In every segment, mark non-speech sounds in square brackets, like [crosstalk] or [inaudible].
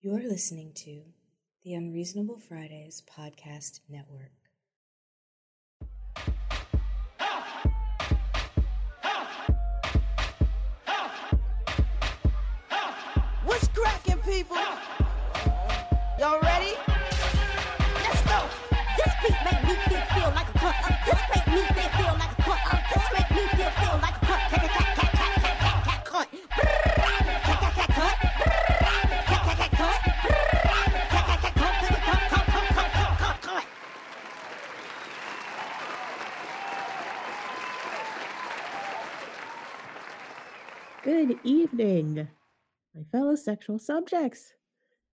You're listening to the Unreasonable Fridays Podcast Network. Fellow sexual subjects.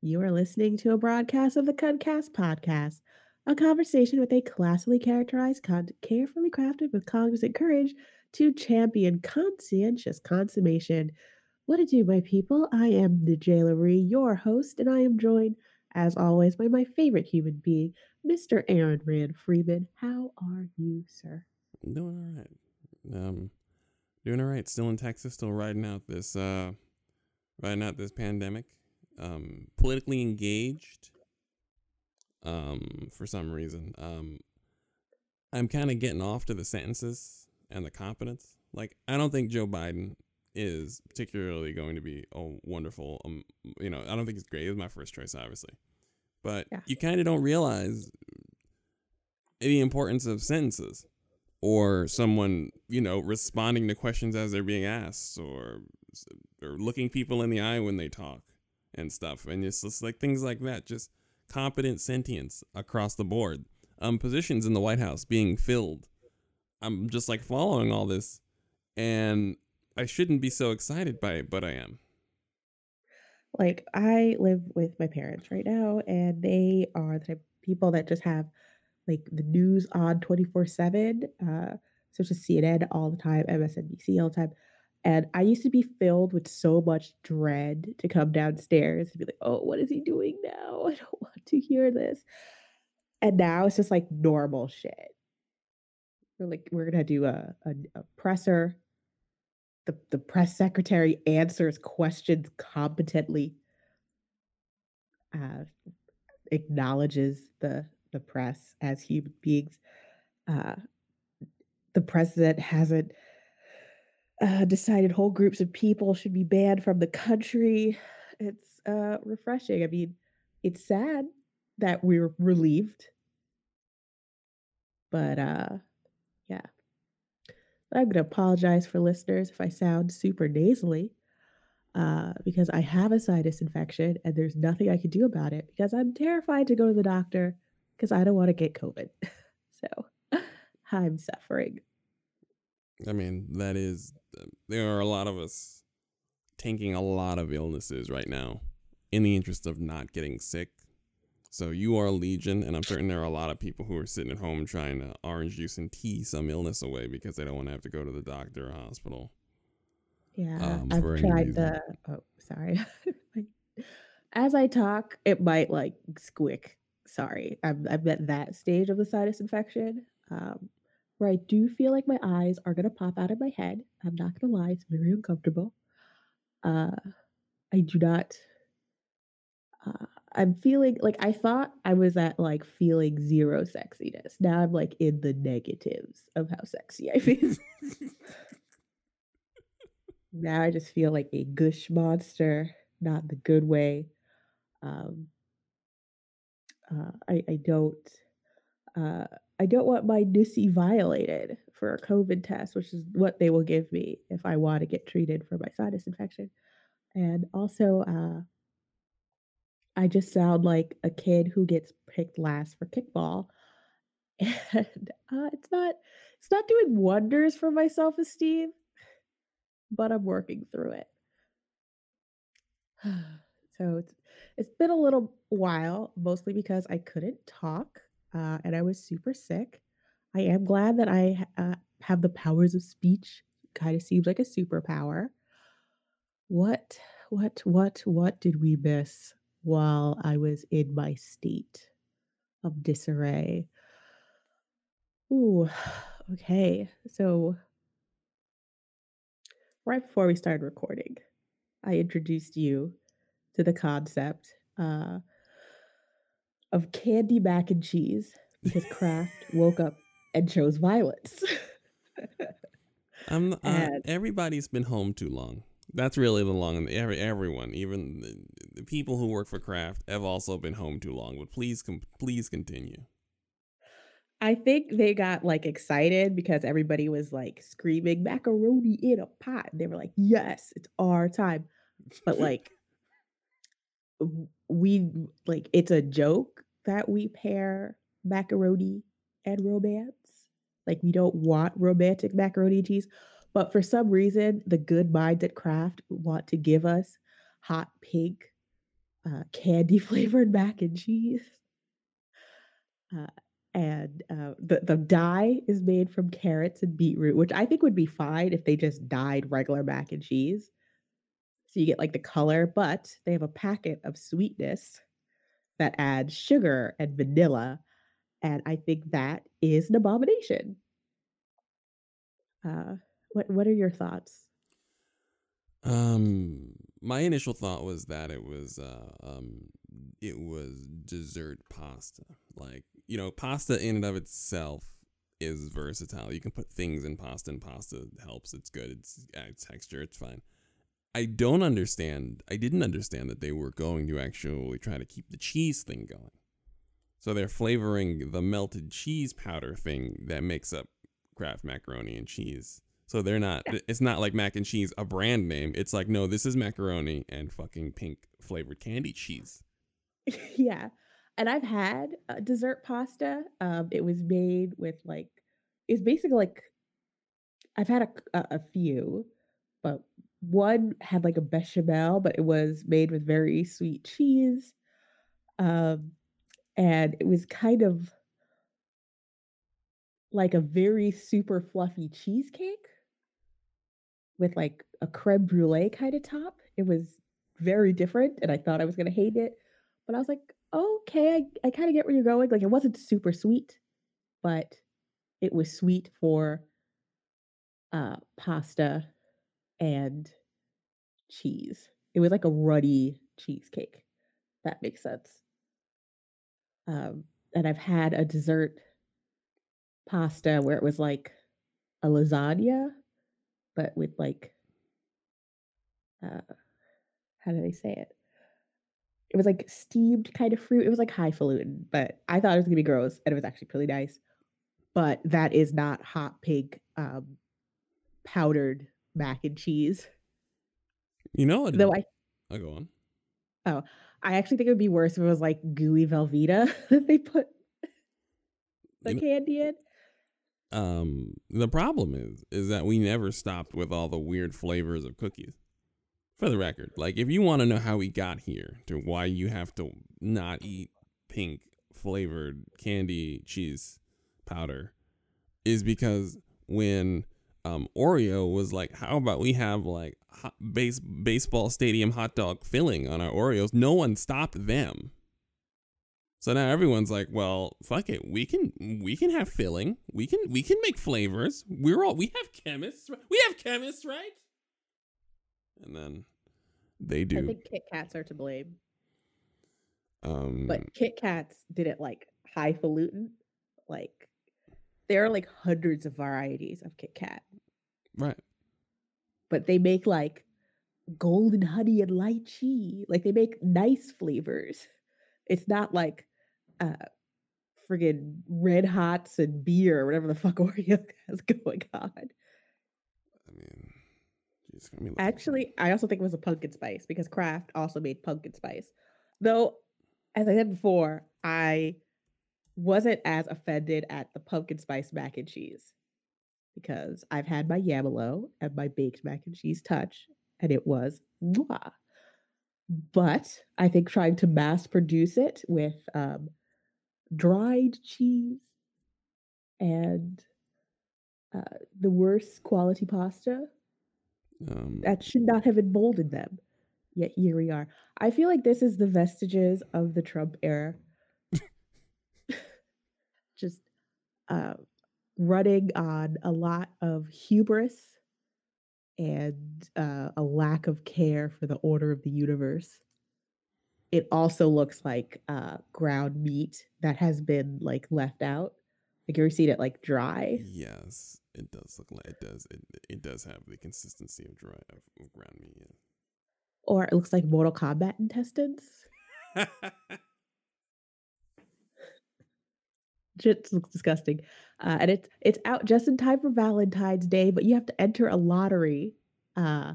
You are listening to a broadcast of the Cudcast podcast, a conversation with a classically characterized cunt, carefully crafted with cognizant courage to champion conscientious consummation. What to do, my people? I am the Jailery, your host, and I am joined, as always, by my favorite human being, Mr. Aaron Rand Freeman. How are you, sir? Doing all right. Um, doing all right. Still in Texas. Still riding out this uh, riding out this pandemic. Um, politically engaged. Um, for some reason. Um, I'm kind of getting off to the sentences and the competence. Like, I don't think Joe Biden is particularly going to be a wonderful. Um, you know, I don't think he's great. He's my first choice, obviously, but Yeah. you kind of don't realize the importance of sentences or someone you know responding to questions as they're being asked or or looking people in the eye when they talk and stuff. And it's just like things like that just competent sentience across the board. Um positions in the white house being filled. I'm just like following all this and i shouldn't be so excited by it but i am. Like I live with my parents right now, and they are the people that just have like the news on 24 7. Uh, so it's just CNN all the time, MSNBC all the time. And I used to be filled with so much dread to come downstairs and be like, oh, what is he doing now? [laughs] I don't want to hear this. And now it's just like normal shit. We're like, we're gonna do a, a, a presser the, the press secretary answers questions competently uh, acknowledges the the press as human beings uh, the president hasn't uh, decided whole groups of people should be banned from the country. It's uh, refreshing. I mean it's sad that we're relieved. But uh yeah. I'm going to apologize for listeners if I sound super nasally uh, because I have a sinus infection and there's nothing I can do about it because I'm terrified to go to the doctor because I don't want to get COVID. [laughs] so I'm suffering. i mean that is there are a lot of us taking a lot of illnesses right now in the interest of not getting sick so you are a legion and i'm certain there are a lot of people who are sitting at home trying to orange juice and tea some illness away because they don't want to have to go to the doctor or hospital Yeah, Um, I've tried the. Oh, sorry. [laughs] As I talk, it might like squick. Sorry, I'm I'm at that stage of the sinus infection, um, where I do feel like my eyes are gonna pop out of my head. I'm not gonna lie; it's very uncomfortable. Uh, I do not. Uh, I'm feeling like I thought I was at like feeling zero sexiness. Now I'm like in the negatives of how sexy I feel. now I just feel like a gush monster, not the good way. Um, uh, I I don't uh, I don't want my NISI violated for a COVID test, which is what they will give me if I want to get treated for my sinus infection. And also, uh, I just sound like a kid who gets picked last for kickball, [laughs] and uh, it's not it's not doing wonders for my self esteem, but I'm working through it. [sighs] so it's it's been a little while, mostly because I couldn't talk uh, and I was super sick. I am glad that I uh, have the powers of speech. Kind of seems like a superpower. What, what, what, what did we miss while I was in my state of disarray? Ooh, [sighs] okay. So, right before we started recording, I introduced you to the concept uh, of candy mac and cheese because Kraft woke up and chose violence. [laughs] I'm uh, everybody's been home too long. That's really the long. Every everyone, even the, the people who work for Kraft, have also been home too long. But please, com- please continue. I think they got like excited because everybody was like screaming macaroni in a pot. And they were like, yes, it's our time. But [laughs] like, we like, it's a joke that we pair macaroni and romance. Like, we don't want romantic macaroni and cheese. But for some reason, the good minds at Kraft want to give us hot pink uh, candy [laughs] flavored mac and cheese. Uh, and uh, the the dye is made from carrots and beetroot, which I think would be fine if they just dyed regular mac and cheese. So you get like the color, but they have a packet of sweetness that adds sugar and vanilla, and I think that is an abomination. Uh, what what are your thoughts? Um, my initial thought was that it was uh, um, it was dessert pasta. Like you know, pasta in and of itself is versatile. You can put things in pasta, and pasta helps. It's good. It's adds texture. It's fine. I don't understand. I didn't understand that they were going to actually try to keep the cheese thing going. So they're flavoring the melted cheese powder thing that makes up Kraft macaroni and cheese. So they're not. It's not like mac and cheese, a brand name. It's like no, this is macaroni and fucking pink flavored candy cheese. [laughs] yeah, and I've had uh, dessert pasta. Um, it was made with like it's basically like I've had a a few, but one had like a bechamel, but it was made with very sweet cheese, um, and it was kind of like a very super fluffy cheesecake with like a creme brulee kind of top. It was very different, and I thought I was gonna hate it, but I was like, okay, I, I kind of get where you're going. Like, it wasn't super sweet, but it was sweet for uh, pasta and cheese. It was like a ruddy cheesecake. That makes sense. Um, and I've had a dessert pasta where it was like a lasagna, but with like, uh, how do they say it? It was like steamed kind of fruit. It was like highfalutin, but I thought it was gonna be gross, and it was actually pretty nice. But that is not hot pink um, powdered mac and cheese. You know what? Though I, I'll go on. oh, I actually think it would be worse if it was like gooey Velveeta [laughs] that they put the You know- candy in. Um, the problem is, is that we never stopped with all the weird flavors of cookies. For the record, like if you want to know how we got here to why you have to not eat pink flavored candy cheese powder, is because when um Oreo was like, how about we have like hot base baseball stadium hot dog filling on our Oreos? No one stopped them. So now everyone's like, well, fuck it. We can we can have filling. We can we can make flavors. We're all we have chemists. We have chemists, right? And then they do. I think Kit Kats are to blame, Um but Kit Kats did it like highfalutin. Like there are like hundreds of varieties of Kit Kat, right. but they make like golden honey and lychee. Like they make nice flavors. It's not like uh friggin' red hots and beer or whatever the fuck [laughs] Oreo has going on. I mean, geez, let me look. Actually, I also think it was a pumpkin spice because Kraft also made pumpkin spice. Though, as I said before, I wasn't as offended at the pumpkin spice mac and cheese because I've had my Yamalo and my baked mac and cheese touch, and it was mwah. But I think trying to mass produce it with um, dried cheese and uh, the worst quality pasta um, that should not have emboldened them. Yet here we are. I feel like this is the vestiges of the Trump era. Just uh, running on a lot of hubris and uh, a lack of care for the order of the universe. it also looks like uh, ground meat that has been like left out. Like you ever seen it like dry? Yes, it does look like it does. It it does have the consistency of dry of, of ground meat. Yeah. Or it looks like Mortal Kombat intestines. [laughs] Just looks disgusting. Uh, and it's it's out just in time for Valentine's Day, but you have to enter a lottery uh,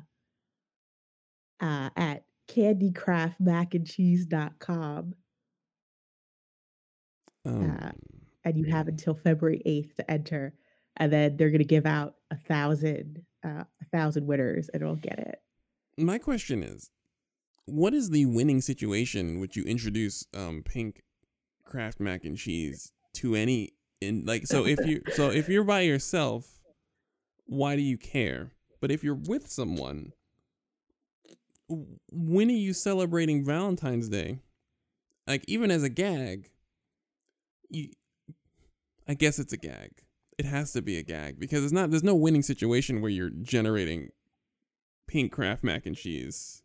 uh, at candykraftmacandcheese.com. um, and you have until February 8th to enter. And then they're gonna give out a thousand uh, a thousand winners and it'll get it. my question is, what is the winning situation in which you introduce um pink Kraft mac and cheese to any in like so if you so if [laughs] you're by yourself, why do you care? But if you're with someone, when are you celebrating Valentine's Day? Like even as a gag, you I guess it's a gag. It has to be a gag because it's not there's no winning situation where you're generating pink Kraft mac and cheese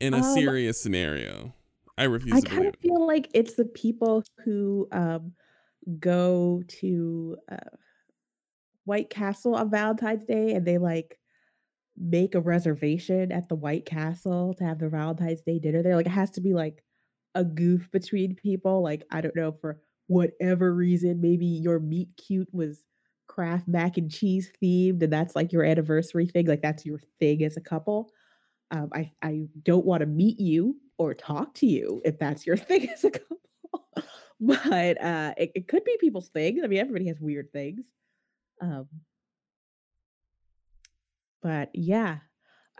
in a Um, serious scenario. I refuse I to kind believe of it. feel like it's the people who um, go to uh, White Castle on Valentine's Day and they like make a reservation at the White Castle to have their Valentine's Day dinner there. Like it has to be like a goof between people. Like I don't know for whatever reason, maybe your meet cute was Kraft mac and cheese themed, and that's like your anniversary thing. Like that's your thing as a couple. Um, I I don't want to meet you or talk to you if that's your [laughs] thing as a couple. but uh, it, it could be people's things. I mean, everybody has weird things. Um, but yeah,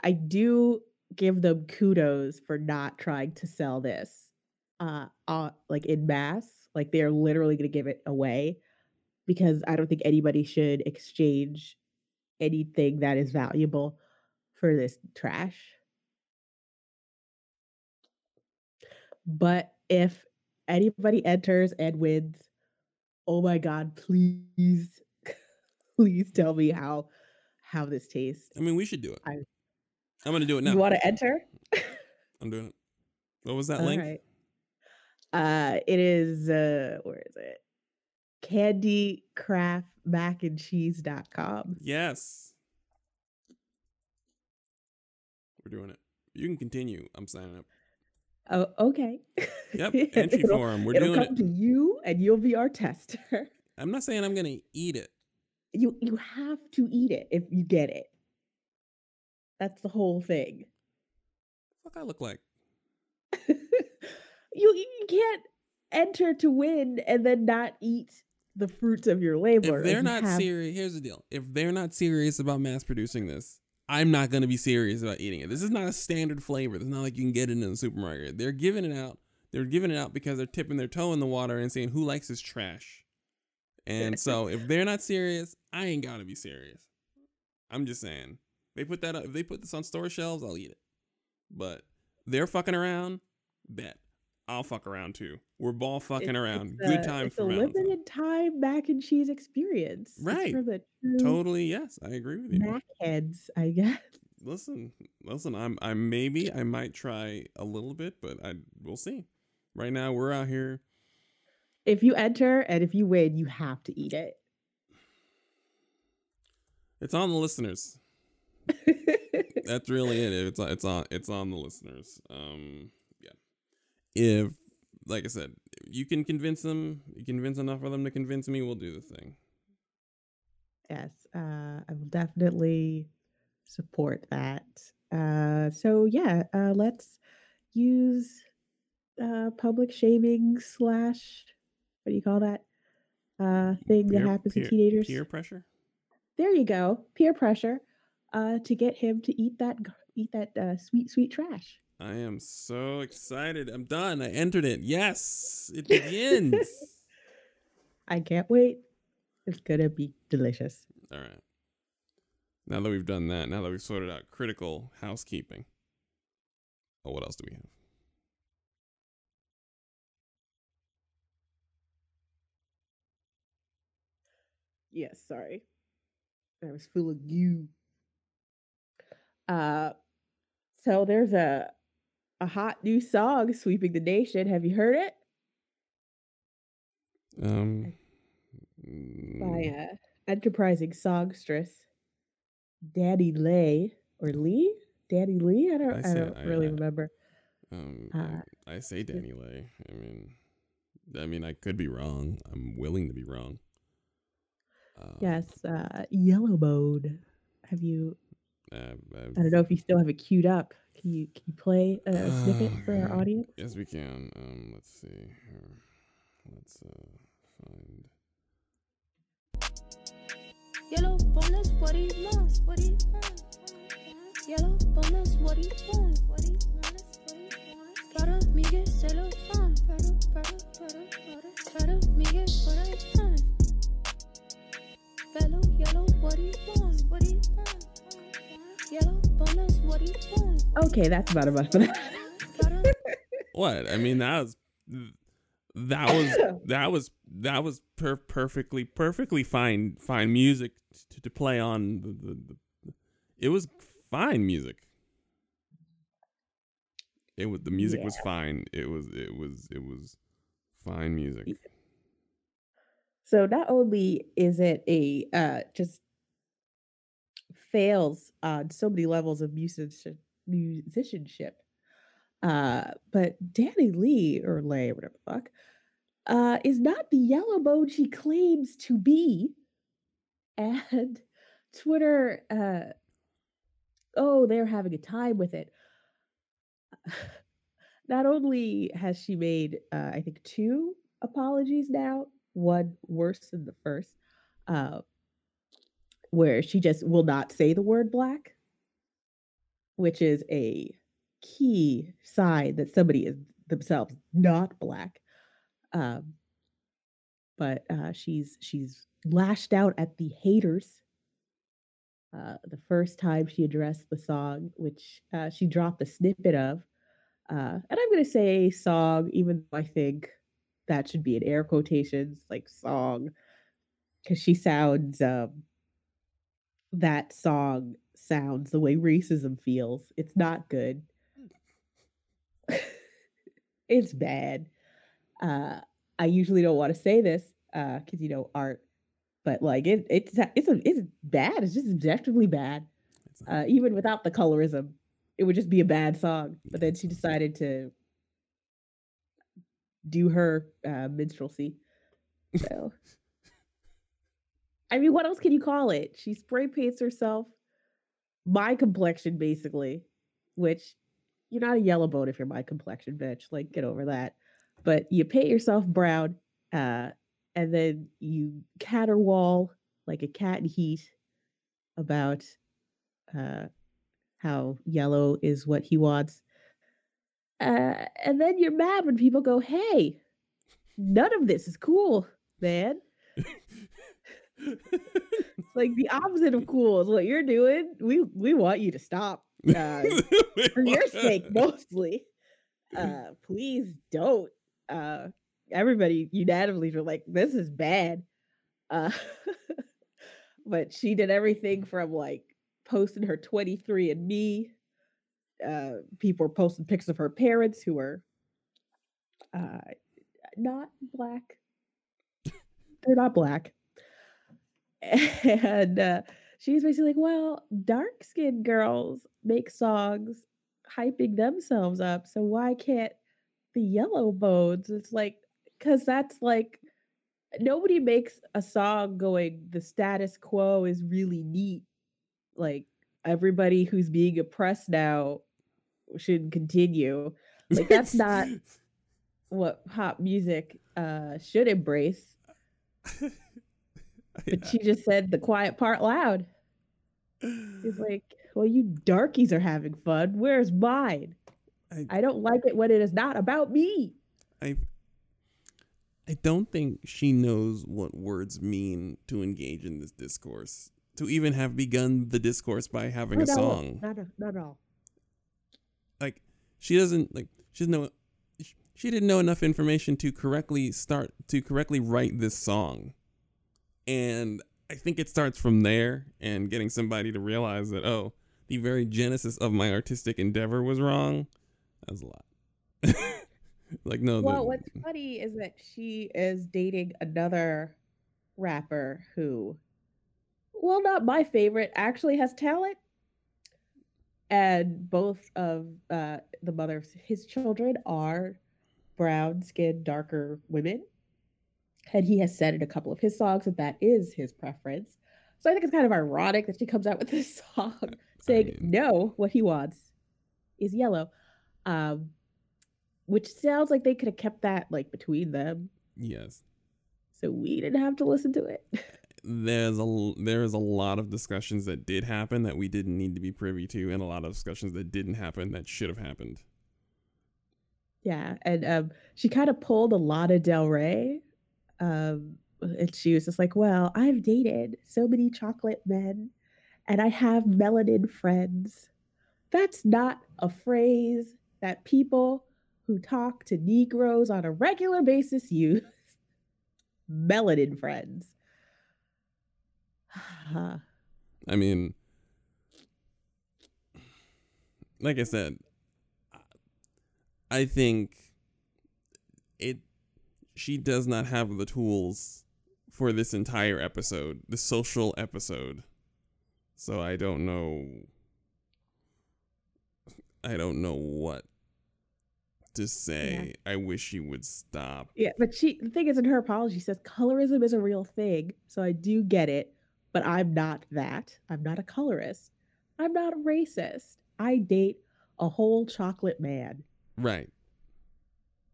I do give them kudos for not trying to sell this uh, uh like in mass. Like they're literally going to give it away because I don't think anybody should exchange anything that is valuable for this trash. But if anybody enters and wins, oh my god, please, [laughs] please tell me how how this tastes. I mean, we should do it. I- I'm gonna do it now. You want to enter? [laughs] I'm doing it. What was that All link? right. Uh, it is uh, where is it? Candykraftmacandcheese.com. Yes. We're doing it. You can continue. I'm signing up. Oh, okay. Yep, [laughs] entry form. We're it'll doing come it. to you, and you'll be our tester. [laughs] I'm not saying I'm gonna eat it. You you have to eat it if you get it. That's the whole thing. Fuck, I look like. [laughs] you you can't enter to win and then not eat the fruits of your labor. If they're you not have- serious, here's the deal. If they're not serious about mass producing this, I'm not gonna be serious about eating it. This is not a standard flavor. It's not like you can get it in the supermarket. They're giving it out. They're giving it out because they're tipping their toe in the water and saying who likes this trash. And so [laughs] if they're not serious, I ain't gotta be serious. I'm just saying. They put that up. If they put this on store shelves, I'll eat it. But they're fucking around. Bet I'll fuck around too. We're ball fucking It's- around. it's Good a- time it's for a Valentine's. limited time mac and cheese experience. Right. for the Totally, yes, I agree with you. mac heads, I guess. [laughs] Listen, listen, I'm I maybe I might try a little bit, but I we'll see. Right now we're out here. If you enter and if you win, you have to eat it. It's on the listeners. [laughs] That's really it. It's on it's on it's on the listeners. Um. If like I said, you can convince them, you convince enough of them to convince me, we'll do the thing. yes, uh, I will definitely support that. Uh, so yeah, uh, let's use uh, public shaming slash what do you call that uh, thing that happens peer- to teenagers? Peer pressure? There you go, peer pressure, uh, to get him to eat that eat that uh, sweet sweet trash. I am so excited. I'm done. I entered it. Yes. It begins. [laughs] I can't wait. It's gonna be delicious. All right. Now that we've done that, now that we've sorted out critical housekeeping, oh, what else do we have? Yes, sorry. I was full of you. Uh so there's a a hot new song sweeping the nation. Have you heard it? Um, By uh, enterprising songstress Daddy Lay or Lee? Daddy Lee? I don't I I don't I, really I remember. um Uh I, say Danny Lay. I mean, I mean I could be wrong. I'm willing to be wrong. Um, yes, uh Yellow Bone. Have you I've, I've, don't know if you still have it queued up. Can you can you play a snippet Oh, for our audience? Yes, we can. Um, let's see here. Let's uh find. Yellow bonus, what do you want? What do you want? Yellow bonus, what do you want? What do you want? Para Miguel se lo dan. Para, para, para, para, para Miguel what I want. Fellow yellow, what do you want? Okay, that's about enough for that. [laughs] What? I mean, that was that was [laughs] that was that was per- perfectly perfectly fine fine music to, to play on the, the, the it was fine music. It was the music was fine. It was it was it was fine music. So not only is it a uh just fails on so many levels of musician musicianship, uh, but Danny Lee or Lay or whatever the fuck, uh, is not the yellow bone she claims to be. And [laughs] Twitter, uh, oh, they're having a time with it. [laughs] Not only has she made, uh, I think, two apologies now, one worse than the first, uh, where she just will not say the word black, which is a key sign that somebody is themselves not black. Um, but uh, she's she's lashed out at the haters. Uh, the first time she addressed the song, which uh, she dropped a snippet of, uh, and I'm gonna say song, even though I think that should be in air quotations, like song, because she sounds um, that song sounds the way racism feels. It's not good. [laughs] it's bad. Uh, I usually don't want to say this because you know art, but like it, it's it's a, it's bad. It's just objectively bad. Uh, even without the colorism, it would just be a bad song. But then she decided to do her uh, minstrelsy. So, I mean, what else can you call it? She spray paints herself my complexion, basically, which you're not a yellow bone if you're my complexion, bitch. Like, get over that. But you paint yourself brown, uh, and then you caterwaul like a cat in heat about uh, how yellow is what he wants. Uh, and then you're mad when people go, hey, none of this is cool, man. It's like the [laughs] opposite of cool is what you're doing. We we want you to stop. [laughs] Uh, for your sake, [laughs] mostly. Uh, please don't. Uh, everybody unanimously were like, this is bad. Uh, but she did everything from like posting her 23andMe. Uh, people were posting pictures of her parents who were uh, not black. They're not black. [laughs] And uh, she's basically like, well, dark skinned girls make songs hyping themselves up. So why can't the yellow bones? It's like, because that's like, nobody makes a song going, the status quo is really neat. Like, everybody who's being oppressed now should continue. Like, that's not [laughs] what pop music uh, should embrace. [laughs] [laughs] But she just said the quiet part loud. He's [sighs] like, well, you darkies are having fun. Where's mine? I, I don't like it when it is not about me. I I don't think she knows what words mean to engage in this discourse. To even have begun the discourse by having No, a no, song. Not, a- not at all. Like she doesn't like she doesn't know she didn't know enough information to correctly start to correctly write this song. And I think it starts from there and getting somebody to realize that oh, the very genesis of my artistic endeavor was wrong. That's a lot. [laughs] like no. Well, the- what's funny is that she is dating another rapper who, well, not my favorite, actually has talent. And both of uh, the mother of his children are brown skinned, darker women. And he has said in a couple of his songs that that is his preference. So I think it's kind of ironic that she comes out with this [laughs] song saying, mean- no, what he wants is yellow. Um, which sounds like they could have kept that like between them yes. so we didn't have to listen to it. [laughs] there's a there's a lot of discussions that did happen that we didn't need to be privy to, and a lot of discussions that didn't happen that should have happened. yeah, and um, she kind of pulled a Lana Del Rey, um, and she was just like, "Well, I've dated so many chocolate men, and I have melanin friends. That's not a phrase that people who talk to Negroes on a regular basis use. [laughs] melanin friends." [sighs] I mean, like I said, I think it. She does not have the tools for this entire episode, the social episode. So I don't know. I don't know what to say. I wish she would stop. Yeah, but she the thing is in her apology, she says colorism is a real thing. So I do get it, but I'm not that. I'm not a colorist. I'm not a racist. I date a whole chocolate man. Right.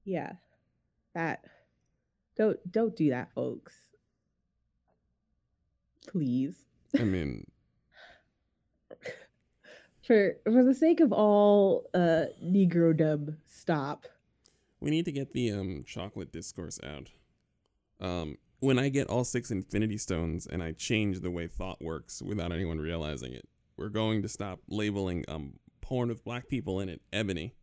Yeah. That don't don't do that, folks. Please. I mean, [laughs] For for the sake of all uh Negrodom, stop. we need to get the um chocolate discourse out. Um, when I get all six Infinity Stones and I change the way thought works without anyone realizing it, we're going to stop labeling um porn with black people in it ebony,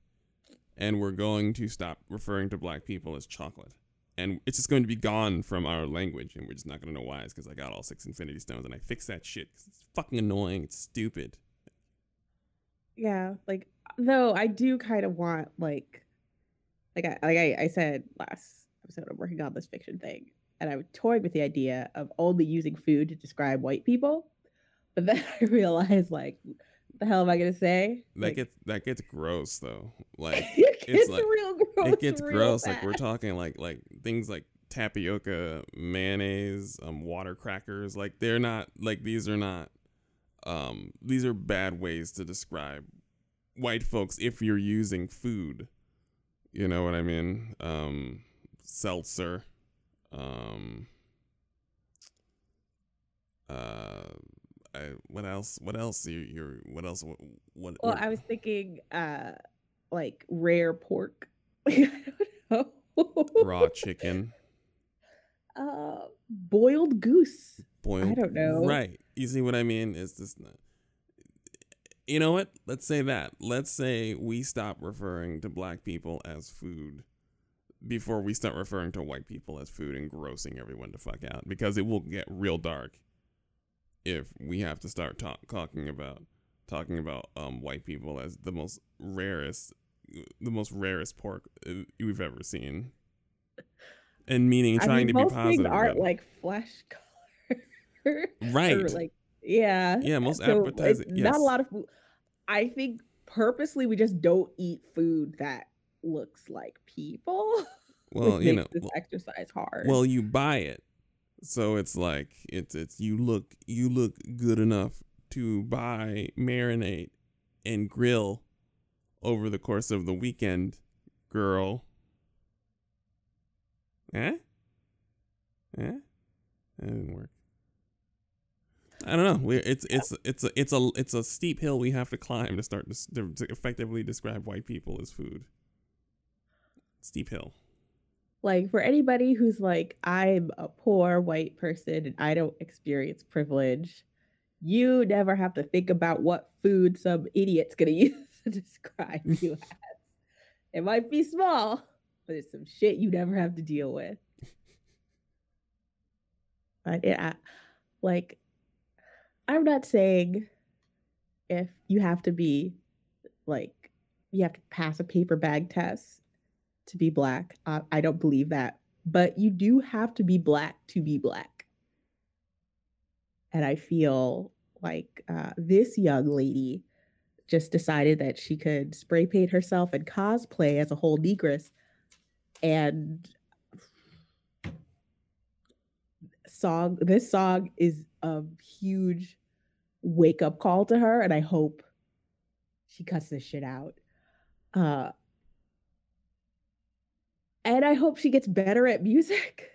and we're going to stop referring to black people as chocolate. And it's just going to be gone from our language, and we're just not going to know why. It's because I got all six Infinity Stones and I fixed that shit. 'cause it's fucking annoying. It's stupid. Yeah, like though I do kind of want like like I like I, I said last episode I'm working on this fiction thing and I was toying with the idea of only using food to describe white people. But then [laughs] I realized like the hell am I gonna say? That Like, gets that gets gross though. Like [laughs] it it's like- real gross. it gets gross. Like we're talking like like things like tapioca, mayonnaise, um, water crackers. Like they're not like these are not um these are bad ways to describe white folks if you're using food. You know what I mean? Um seltzer. Um uh I, what else? What else? You, you're. What else? What? what Well, what- I was thinking uh like rare pork. [laughs] I don't know. raw chicken. [laughs] uh boiled goose. boiled. I don't know. Right. You see what I mean? Is this not? You know what? Let's say that. Let's say we stop referring to black people as food before we start referring to white people as food and grossing everyone to fuck out because it will get real dark if we have to start talk, talking about talking about um white people as the most rarest the most rarest pork uh, we've ever seen and meaning I trying mean, to be most positive things aren't like flesh [laughs] color. Right. Or like yeah. Yeah, most So, like, advertising- Not a lot of food. I think purposely we just don't eat food that looks like people. [laughs] well you know this well- exercise hard. Well, you buy it, so it's like it's it's you look you look good enough to buy, marinate, and grill over the course of the weekend, girl. Eh? Eh? That didn't work. I don't know. We it's it's it's a it's a it's a steep hill we have to climb to start to, to, to effectively describe white people as food. Steep hill. Like for anybody who's like, I'm a poor white person and I don't experience privilege, you never have to think about what food some idiot's gonna [laughs] use to describe [laughs] you as. It might be small, but it's some shit you never have to deal with. But it, I, like, I'm not saying if you have to be like you have to pass a paper bag test to be black. Uh, I don't believe that, but you do have to be black to be black. And I feel like uh, this young lady just decided that she could spray paint herself and cosplay as a whole negress and song this song is a huge wake up call to her and i hope she cuts this shit out uh and i hope she gets better at music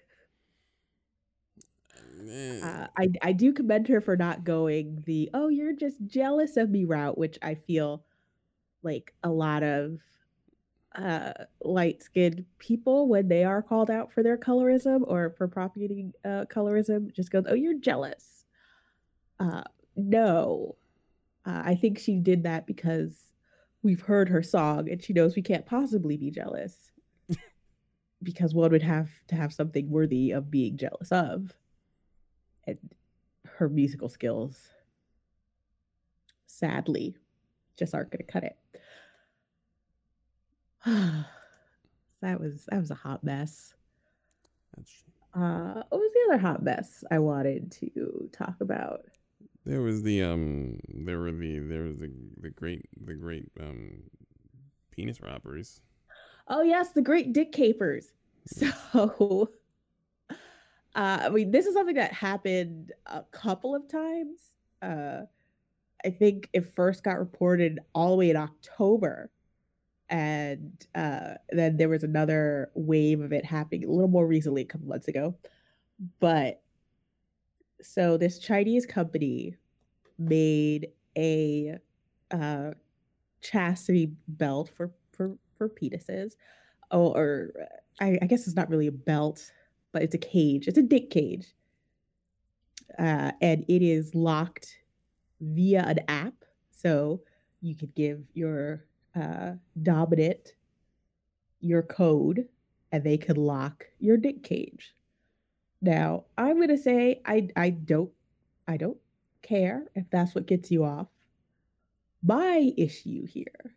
Eh, uh, I I do commend her for not going the oh you're just jealous of me route, which I feel like a lot of uh light skinned people when they are called out for their colorism or for propagating uh colorism just goes oh you're jealous. Uh no. Uh, I think she did that because we've heard her song and she knows we can't possibly be jealous because one would have to have something worthy of being jealous of. And her musical skills sadly just aren't going to cut it. [sighs] That was that was a hot mess. That's- uh what was the other hot mess i wanted to talk about? There was the um, there were the there was the the great the great um, penis robberies. Oh yes the great dick capers. [laughs] So uh i mean this is something that happened a couple of times. Uh i think it first got reported all the way in october. And uh then there was another wave of it happening a little more recently a couple months ago. But so this chinese company made a uh chastity belt for for for penises oh, or uh, I, I guess it's not really a belt but it's a cage it's a dick cage. Uh and it is locked via an app so you could give your uh dominant your code and they could lock your dick cage. Now i'm going to say i i don't i don't care if that's what gets you off. My issue here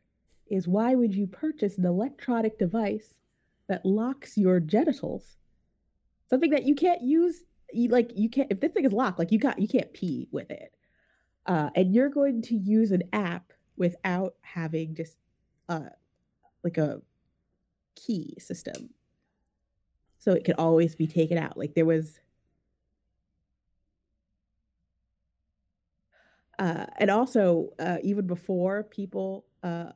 is why would you purchase an electronic device that locks your genitals? Something that you can't use you like you can't if this thing is locked like you got you can't pee with it. Uh and you're going to use an app without having just uh like a key system. So it could always be taken out. Like there was uh and also uh even before people uh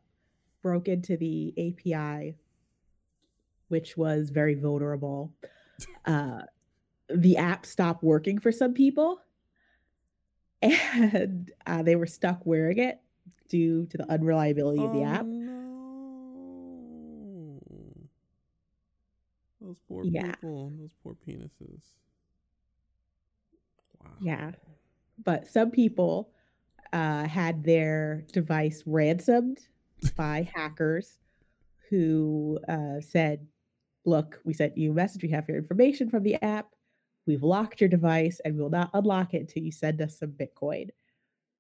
broke into the api which was very vulnerable [laughs] uh the app stopped working for some people [laughs] and uh, they were stuck wearing it due to the unreliability of the app no. Those poor Yeah. people, those poor penises. Wow. Yeah. But some people uh, had their device ransomed by hackers who uh, said, Look, we sent you a message. We have your information from the app. We've locked your device and we will not unlock it until you send us some Bitcoin.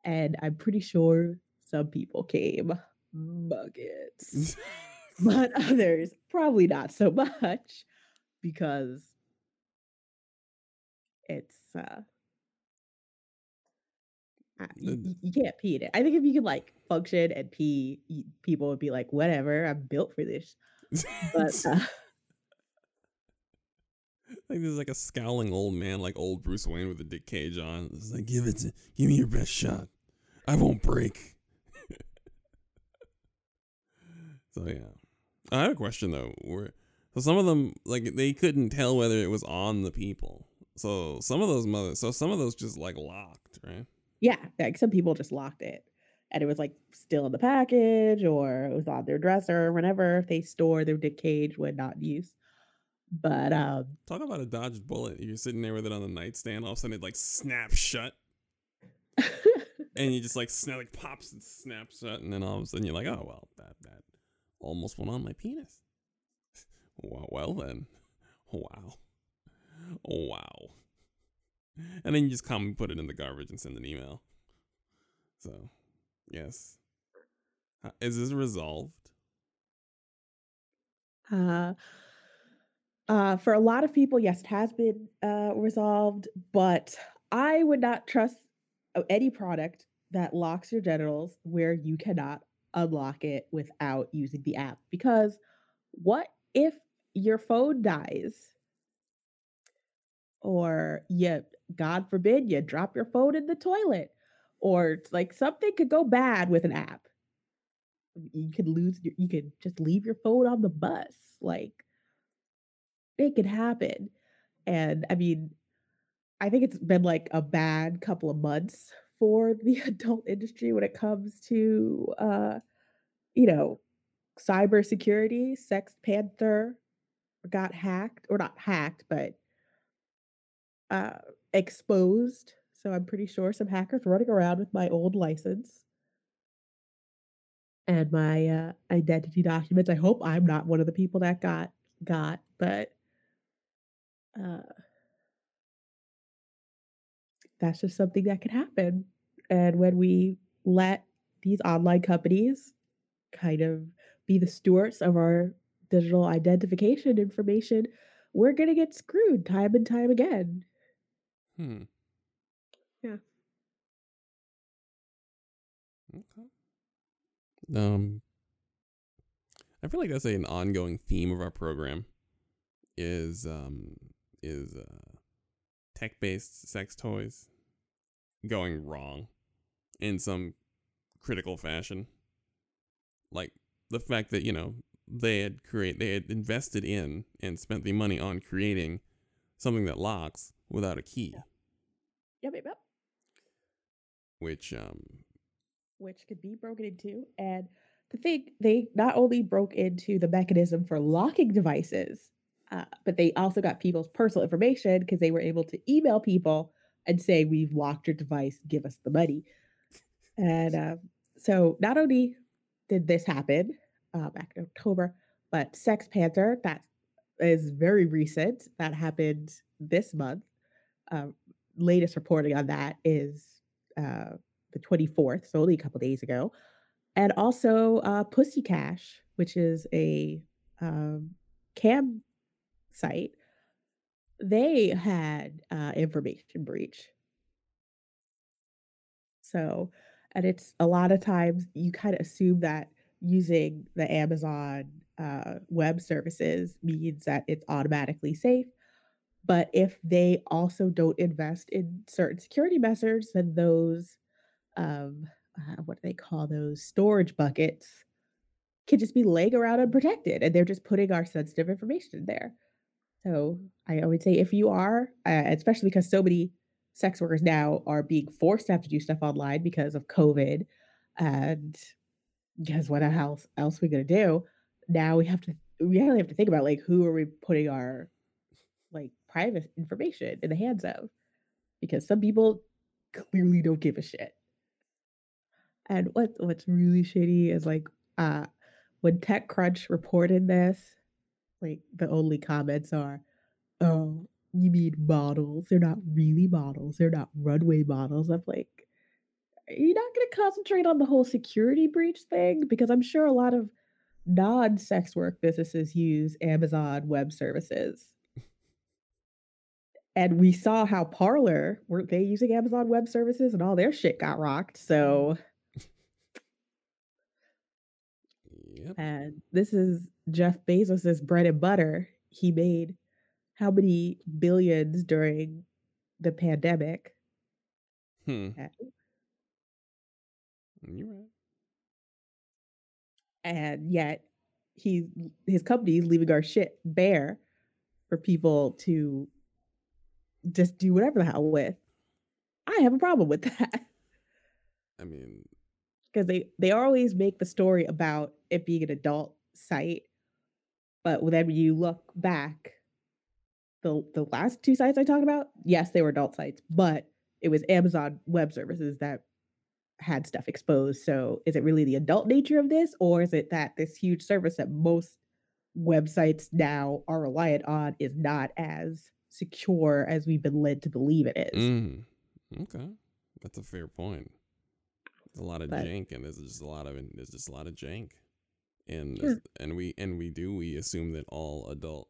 And I'm pretty sure some people came buckets, [laughs] but others probably not so much because it's uh uh, you, you- you can't pee in it. I think if you could like function and pee, people would be like, whatever, I'm built for this. But [laughs] uh, like this is like a scowling old man, like old Bruce Wayne with a dick cage on. It's like, give it, to, give me your best shot. I won't break. [laughs] so yeah, I have a question though. Where so some of them like they couldn't tell whether it was on the people. So some of those mothers, so some of those just like locked, right? Yeah, like some people just locked it and it was like still in the package or it was on their dresser or whenever they store their dick cage when not in use. But um Talk about a dodged bullet. You're sitting there with it on the nightstand, all of a sudden it like snaps shut. and you just like snap like pops and snaps shut, and then all of a sudden you're like, oh well, that that almost went on my penis. [laughs] well, well then, wow, wow. [laughs] And then you just come put it in the garbage and send an email. So, yes, is this resolved? Uh, uh, for a lot of people, yes, it has been uh, resolved, but I would not trust uh, any product that locks your genitals where you cannot unlock it without using the app. Because what if your phone dies? Or you, God forbid, you drop your phone in the toilet, or like something could go bad with an app. You could lose, your, you could just leave your phone on the bus. Like it could happen. And I mean, I think it's been like a bad couple of months for [laughs] the adult industry when it comes to uh, you know, cybersecurity. Sex Panther got hacked, or not hacked, but uh exposed. So I'm pretty sure some hackers running around with my old license and my uh, identity documents. I hope I'm not one of the people that got got, but uh, that's just something that could happen. And when we let these online companies kind of be the stewards of our digital identification information, we're going to get screwed time and time again. Hmm. Yeah. Okay. Um, I feel like that's an ongoing theme of our program. Is um is uh tech based sex toys going wrong in some critical fashion? Like the fact that you know they had create they had invested in and spent the money on creating something that locks without a key, Yep, yep, yep. which um Which could be broken into. And the thing, they not only broke into the mechanism for locking devices, uh, but they also got people's personal information because they were able to email people and say, We've locked your device, give us the money. And uh, so not only did this happen uh, back in October, but Sex Panther, that is very recent, that happened this month. Um, latest reporting on that is uh, the 24th, so only a couple days ago. And also uh, Pussy Cash, which is a um, cam site, they had uh, information breach. So, and it's a lot of times you kind of assume that using the Amazon uh, web services means that it's automatically safe. But if they also don't invest in certain security measures, then those, um, uh, what do they call those storage buckets, can just be laying around unprotected, and they're just putting our sensitive information there. So I would say if you are, uh, especially because so many sex workers now are being forced to have to do stuff online because of COVID, and because what else else we gonna do? Now we have to we really have to think about like who are we putting our like private information in the hands of? Because some people clearly don't give a shit. And what what's really shitty is like uh when TechCrunch reported this, like the only comments are, "Oh, you mean models? They're not really models. They're not runway models." I'm like, are you not going to concentrate on the whole security breach thing? Because I'm sure a lot of non-sex work businesses use Amazon Web Services. And we saw how Parler weren't they using Amazon Web Services and all their shit got rocked. So yep. And this is Jeff Bezos's bread and butter. He made how many billions during the pandemic? Hmm. Uh, You're right. And yet he his company is leaving our shit bare for people to just do whatever the hell with. I have a problem with [laughs] that. I mean, because they they always make the story about it being an adult site, but then when you look back, the the last two sites I talked about, yes, they were adult sites, but it was Amazon Web Services that had stuff exposed. So is it really the adult nature of this, or is it that this huge service that most websites now are reliant on is not as secure as we've been led to believe it is? mm, okay, that's a fair point. There's a lot of But- jank, and there's just a lot of there's just a lot of jank. and and we and we do we assume that all adult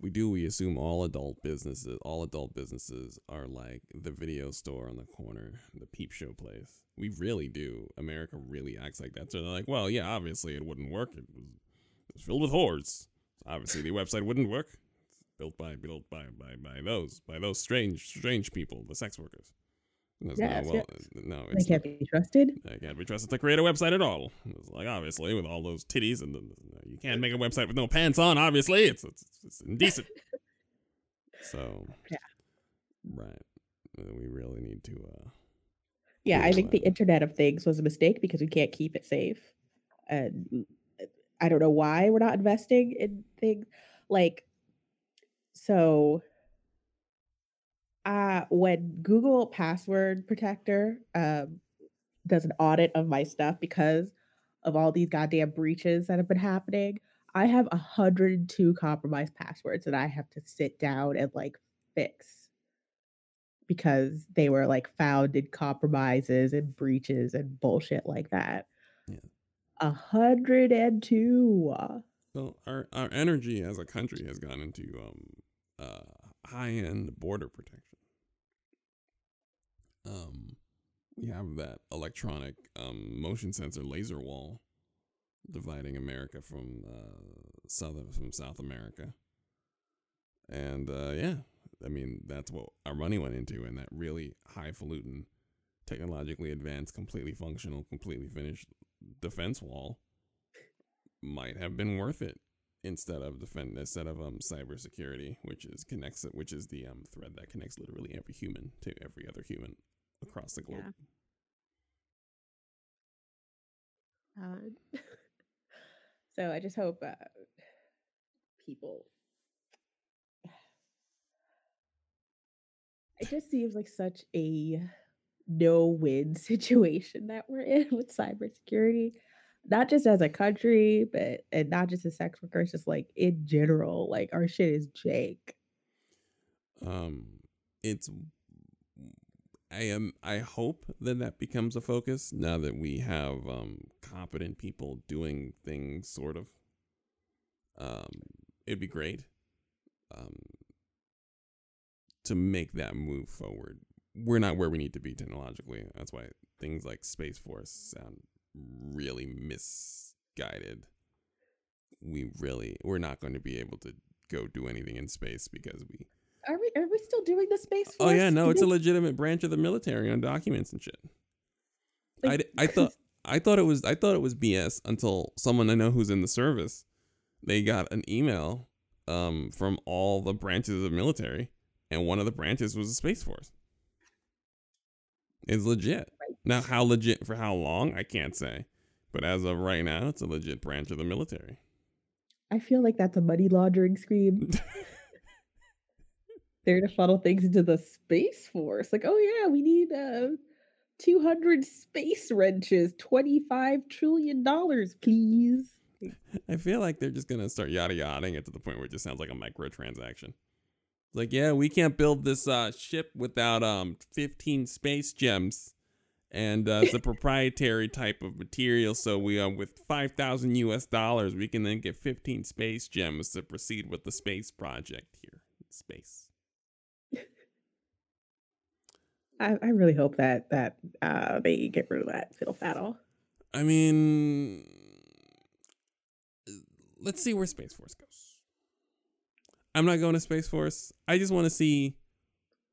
we do we assume all adult businesses all adult businesses are like the video store on the corner the peep show place. We really do. America really acts like that. So they're like well yeah obviously it wouldn't work. It was, it was filled with whores. Obviously the website wouldn't work. it's built by built by by by those by those strange strange people the sex workers Yes, no, well, yes. no They can't be trusted. They can't be trusted to create a website at all. It's like obviously with all those titties and the, you can't make a website with no pants on. Obviously, it's it's, it's indecent. [laughs] so, Yeah. right, Uh, we really need to. uh Yeah, I think the Internet of Things was a mistake because we can't keep it safe. And mm, I don't know why we're not investing in things like so uh when Google password protector um does an audit of my stuff because of all these goddamn breaches that have been happening, I have 102 compromised passwords that I have to sit down and like fix because they were like found in compromises and breaches and bullshit like that. Yeah. A hundred and two. Well, our our energy as a country has gone into um uh high end border protection. Um, we have that electronic um motion sensor laser wall dividing America from uh southern from South America. And uh yeah, I mean that's what our money went into, and that really highfalutin, technologically advanced, completely functional, completely finished defense wall might have been worth it instead of defend instead of um cybersecurity, which is connects which is the um thread that connects literally every human to every other human across the globe. Yeah. Uh, [laughs] so I just hope uh, people. [sighs] It just seems like such a no-win [laughs] situation that we're in with cybersecurity, not just as a country, but and not just as sex workers, just like in general. Like our shit is jake. Um, it's I am I hope that that becomes a focus now that we have um competent people doing things sort of. Um, it'd be great. Um, to make that move forward. We're not where we need to be technologically. That's why things like Space Force sound really misguided. We really we're not going to be able to go do anything in space because we Are we? Are we still doing the space? Force? Oh yeah, no, it's a legitimate branch of the military on documents and shit. I, I thought I thought it was I thought it was BS until someone I know who's in the service, they got an email um from all the branches of the military, and one of the branches was the Space Force. It's legit. Now, how legit for how long I can't say, but as of right now, it's a legit branch of the military. I feel like that's a money laundering scheme. [laughs] They're to funnel things into the space force. Like, oh yeah, we need uh 200 space wrenches, 25 trillion dollars, please. I feel like they're just gonna start yada yadaing it to the point where it just sounds like a microtransaction. It's like, yeah, we can't build this uh, ship without um 15 space gems, and uh, it's a proprietary type of material. So we uh, with 5,000 U.S. dollars, we can then get 15 space gems to proceed with the space project here in space. I, I really hope that that uh they get rid of that fiddle faddle. I mean, let's see where Space Force goes. I'm not going to Space Force. I just want to see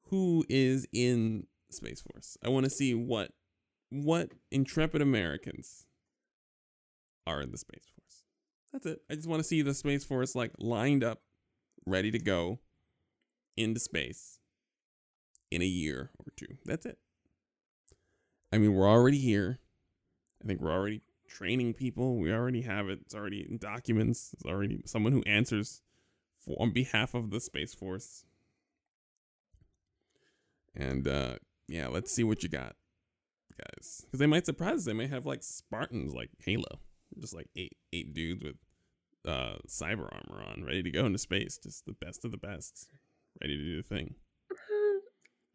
who is in Space Force. I want to see what what intrepid Americans are in the Space Force. That's it. I just want to see the Space Force like lined up, ready to go into space in a year or two. That's it. I mean, we're already here. I think we're already training people. We already have it. It's already in documents. It's already someone who answers for on behalf of the Space Force. And uh yeah, let's see what you got, guys. Because they might surprise us. They might have like Spartans, like Halo, just like eight eight dudes with uh cyber armor on, ready to go into space. Just the best of the best, ready to do the thing. Uh,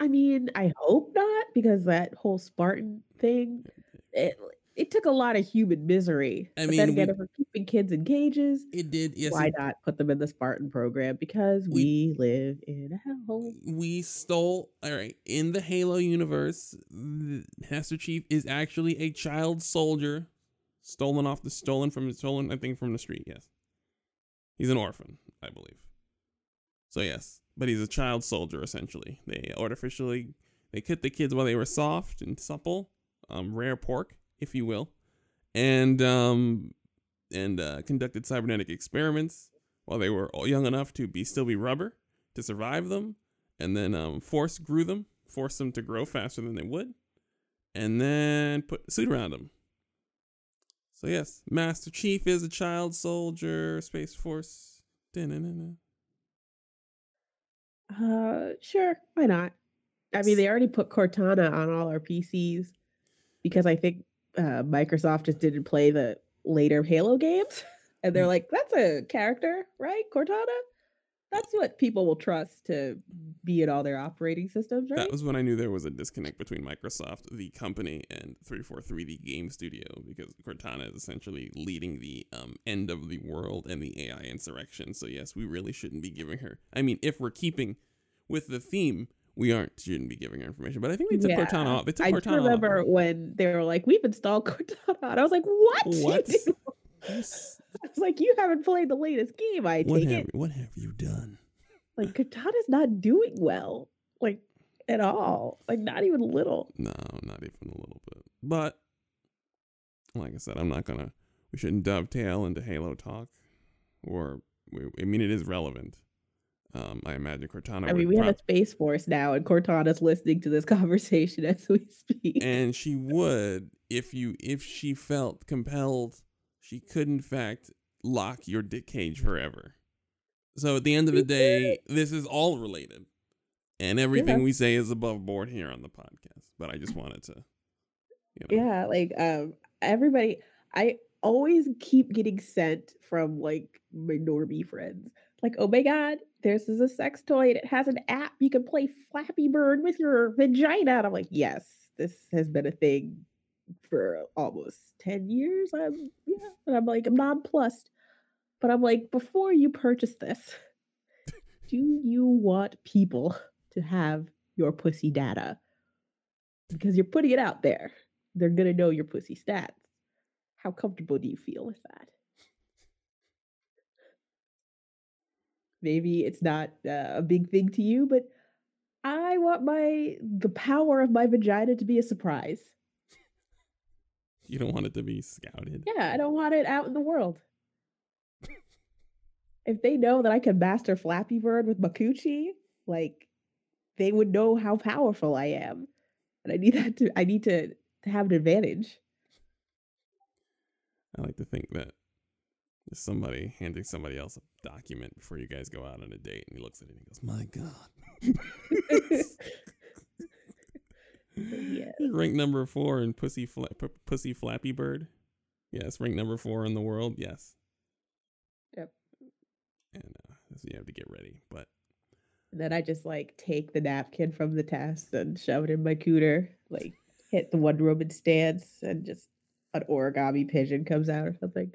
I mean, I hope not because that whole Spartan thing, it, it took a lot of human misery. I mean, again, we- if we're keeping kids in cages, It did. Yes, why it- not put them in the Spartan program? Because We- we, live in a hellhole. we stole all right in the halo universe master chief is actually a child soldier stolen off the stolen from stolen i think from the street yes he's an orphan i believe so yes but he's a child soldier essentially they artificially they cut the kids while they were soft and supple um rare pork if you will and um and uh, conducted cybernetic experiments while they were young enough to be still be rubber to survive them, and then um, force grew them, forced them to grow faster than they would, and then put a suit around them. So yes, Master Chief is a child soldier, Space Force. Da-na-na-na. Uh, sure, why not? I mean, they already put Cortana on all our PCs because I think uh, Microsoft just didn't play the later Halo games, [laughs] and they're Mm. like, "That's a character, right? Cortana." That's what people will trust to be in all their operating systems, right? That was when I knew there was a disconnect between Microsoft, the company, and 343, the game studio, because Cortana is essentially leading the um, end of the world and the AI insurrection. So yes, we really shouldn't be giving her. I mean, if we're keeping with the theme, we aren't shouldn't be giving her information. But I think they took Cortana off. They took I Cortana remember when they were like, "We've installed Cortana," and I was like, "What? [laughs] What? do?" I was like, "You haven't played the latest game, I What take have it." what have you done? Like Cortana's not doing well, like at all. Like not even a little. No, not even a little bit. But like I said, I'm not gonna. We shouldn't dovetail into Halo talk, or I mean, it is relevant. Um, I imagine Cortana. I mean, we have a space force now, and Cortana's listening to this [laughs] conversation as we speak. and she [laughs] would if you if she felt compelled, she could in fact lock your dick cage forever. So at the end of the day, this is all related, and everything Yeah. we say is above board here on the podcast. But I just wanted to, you know, yeah, like um, everybody. I always keep getting sent from like my normie friends, like, "Oh my god, this is a sex toy, and it has an app. You can play Flappy Bird with your vagina." And I'm like, "Yes, this has been a thing for almost ten years." I'm yeah, and I'm like, I'm nonplussed. But I'm like, before you purchase this, [laughs] do you want people to have your pussy data? Because you're putting it out there. They're gonna know your pussy stats. How comfortable do you feel with that? Maybe it's not uh, a big thing to you, but I want my the power of my vagina to be a surprise. you don't want it to be scouted. Yeah, I don't want it out in the world. if they know that I can master Flappy Bird with coochie, like they would know how powerful I am. And I need that to I need to, to have an advantage. I like to think that somebody handing somebody else a document before you guys go out on a date, and he looks at it and he goes, "My God." yeah. [laughs] Rank number four in pussy fla- p- pussy Flappy Bird. Yes, rank number four in the world. Yes. Yep. And uh, so you have to get ready, but And then I just like take the napkin from the test and shove it in my cooter, like hit the Wonder Woman stance, and just an origami pigeon comes out or something.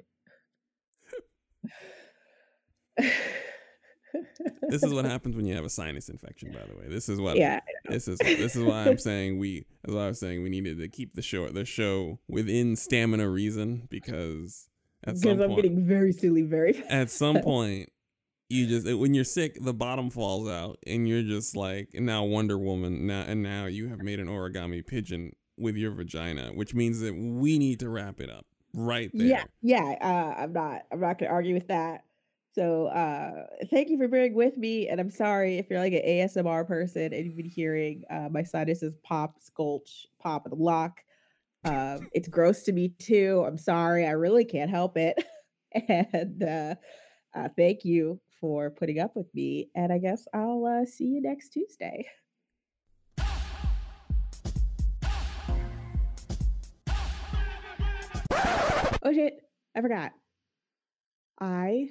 This is what [laughs] happens when you have a sinus infection. By the way, this is what. yeah, This is this is why I'm [laughs] saying we. as I was saying we needed to keep the show the show within stamina reason because at some because I'm point getting very silly very fast. [laughs] at some point you just when you're sick the bottom falls out and you're just like and now wonder woman now and now you have made an origami pigeon with your vagina which means that we need to wrap it up right there Yeah, yeah. Uh, I'm not. I'm not going to argue with that. So, uh, thank you for bearing with me, and I'm sorry if you're like an ASMR person and you've been hearing uh, my sinuses pop, sculch, pop, and lock. Um, it's gross to me too. I'm sorry. I really can't help it. [laughs] and uh, uh, thank you for putting up with me. And I guess I'll uh, see you next Tuesday. Oh shit, I forgot. I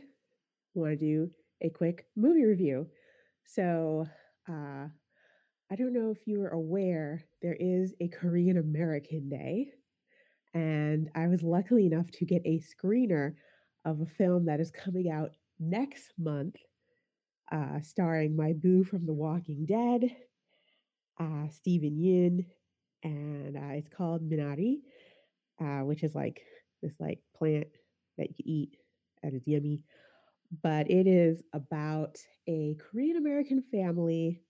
want to do a quick movie review. So, uh, I don't know if you are aware, there is a Korean American Day. and I was lucky enough to get a screener of a film that is coming out next month, uh, starring my boo from The Walking Dead, uh, Steven Yeun, and uh, it's called Minari, uh, which is like this like plant that you eat and it's yummy. But it is about a Korean American family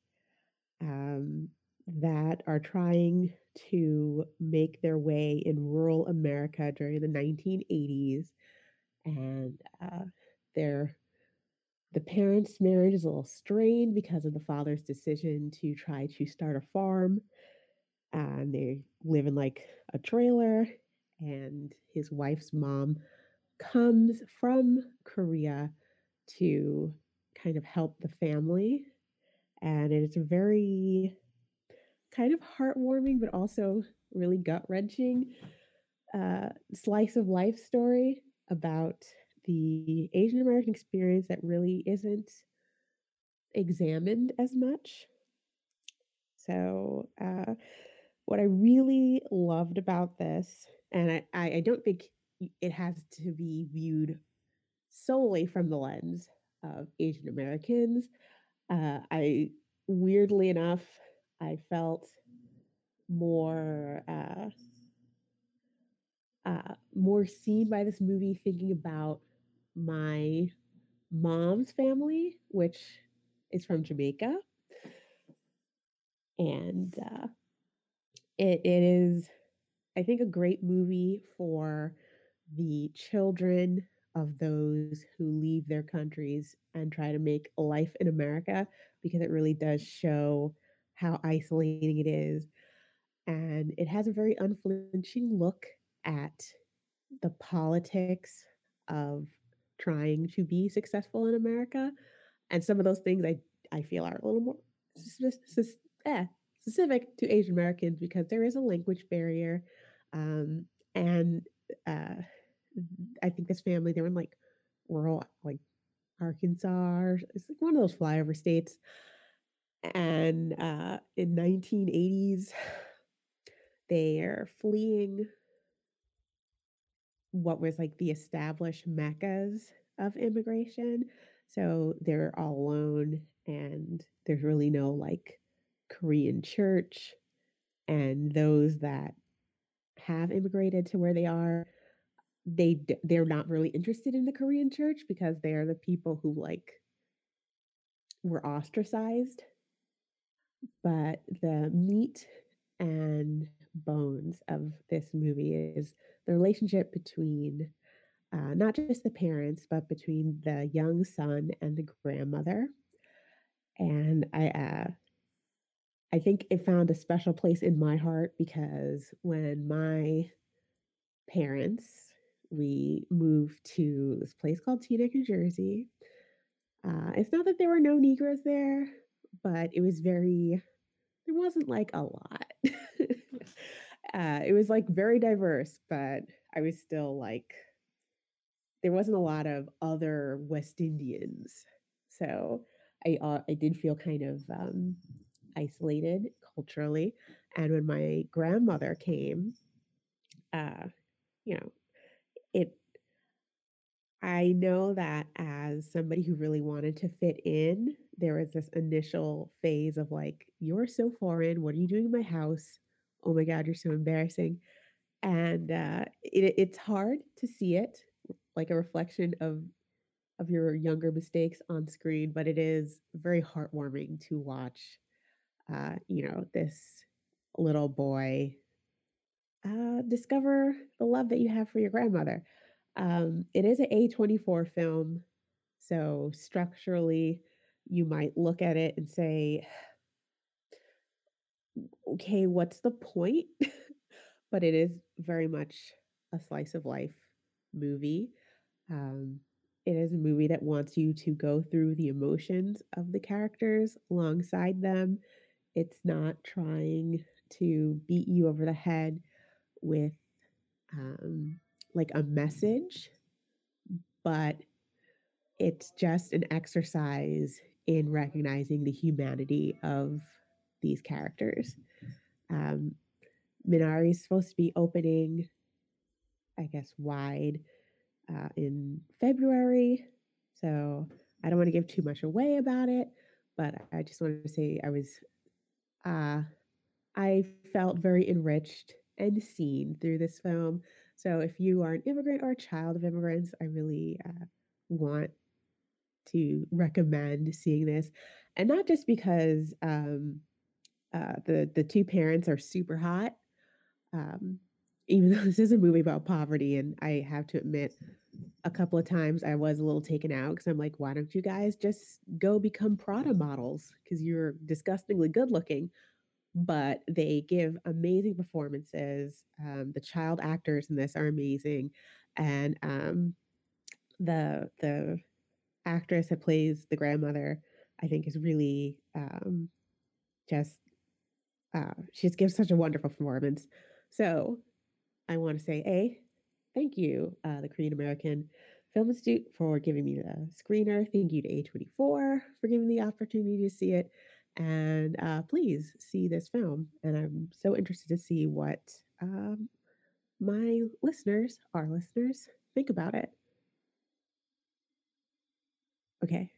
um, that are trying to make their way in rural America during the 1980s, and uh, their the parents' marriage is a little strained because of the father's decision to try to start a farm. And they live in like a trailer, and his wife's mom comes from Korea to kind of help the family. And it's a very kind of heartwarming, but also really gut wrenching uh, slice of life story about the Asian American experience that really isn't examined as much. So, uh, what I really loved about this, and I, I don't think it has to be viewed solely from the lens of Asian Americans. Uh, I weirdly enough, I felt more uh, uh, more seen by this movie thinking about my mom's family, which is from Jamaica, and uh, it it is, I think, a great movie for the children of those who leave their countries and try to make a life in America because it really does show how isolating it is. And it has a very unflinching look at the politics of trying to be successful in America. And some of those things I, I feel are a little more eh, specific to Asian Americans because there is a language barrier. Um, and uh, I think this family, they were in like rural, like Arkansas, it's like one of those flyover states. And uh, in 1980s, [sighs] they are fleeing what was like the established meccas of immigration. So they're all alone, and there's really no like Korean church. And those that have immigrated to where they are, they they're not really interested in the Korean church because they're the people who like were ostracized. But the meat and bones of this movie is the relationship between uh, not just the parents, but between the young son and the grandmother. And I, uh, I think it found a special place in my heart because when my parents we moved to this place called Teaneck, New Jersey. Uh, it's not that there were no Negroes there, but it was very, there wasn't like a lot. [laughs] uh, it was like very diverse, but I was still like, there wasn't a lot of other West Indians. So I, uh, I did feel kind of um, isolated culturally. And when my grandmother came, uh, you know, it I know that as somebody who really wanted to fit in, there was this initial phase of like, you're so foreign. What are you doing in my house? Oh my God, you're so embarrassing. And uh, it, it's hard to see it like a reflection of of your younger mistakes on screen, but it is very heartwarming to watch. Uh, you know, this little boy uh, discover the love that you have for your grandmother. Um, it is an A24 film, so structurally, you might look at it and say, okay, what's the point? [laughs] but it is very much a slice of life movie. Um, it is a movie that wants you to go through the emotions of the characters alongside them. It's not trying to beat you over the head with um, like a message, but it's just an exercise in recognizing the humanity of these characters. Um, Minari is supposed to be opening I guess, wide uh, in February. So I don't want to give too much away about it, but I just wanted to say I was, uh, I felt very enriched and seen through this film. So if you are an immigrant or a child of immigrants, I really uh, want to recommend seeing this, and not just because um, uh, the the two parents are super hot. Um, even though [laughs] this is a movie about poverty, and I have to admit, a couple of times I was a little taken out because I'm like, why don't you guys just go become Prada models? Because you're disgustingly good looking. But they give amazing performances. Um, the child actors in this are amazing, and um, the the actress that plays the grandmother, I think, is really um, just uh, she just gives such a wonderful performance. So I want to say, a thank you, uh, the Korean American Film Institute, for giving me the screener. Thank you to A24 for giving me the opportunity to see it. And uh, please see this film. And I'm so interested to see what um, my listeners, our listeners, think about it. Okay,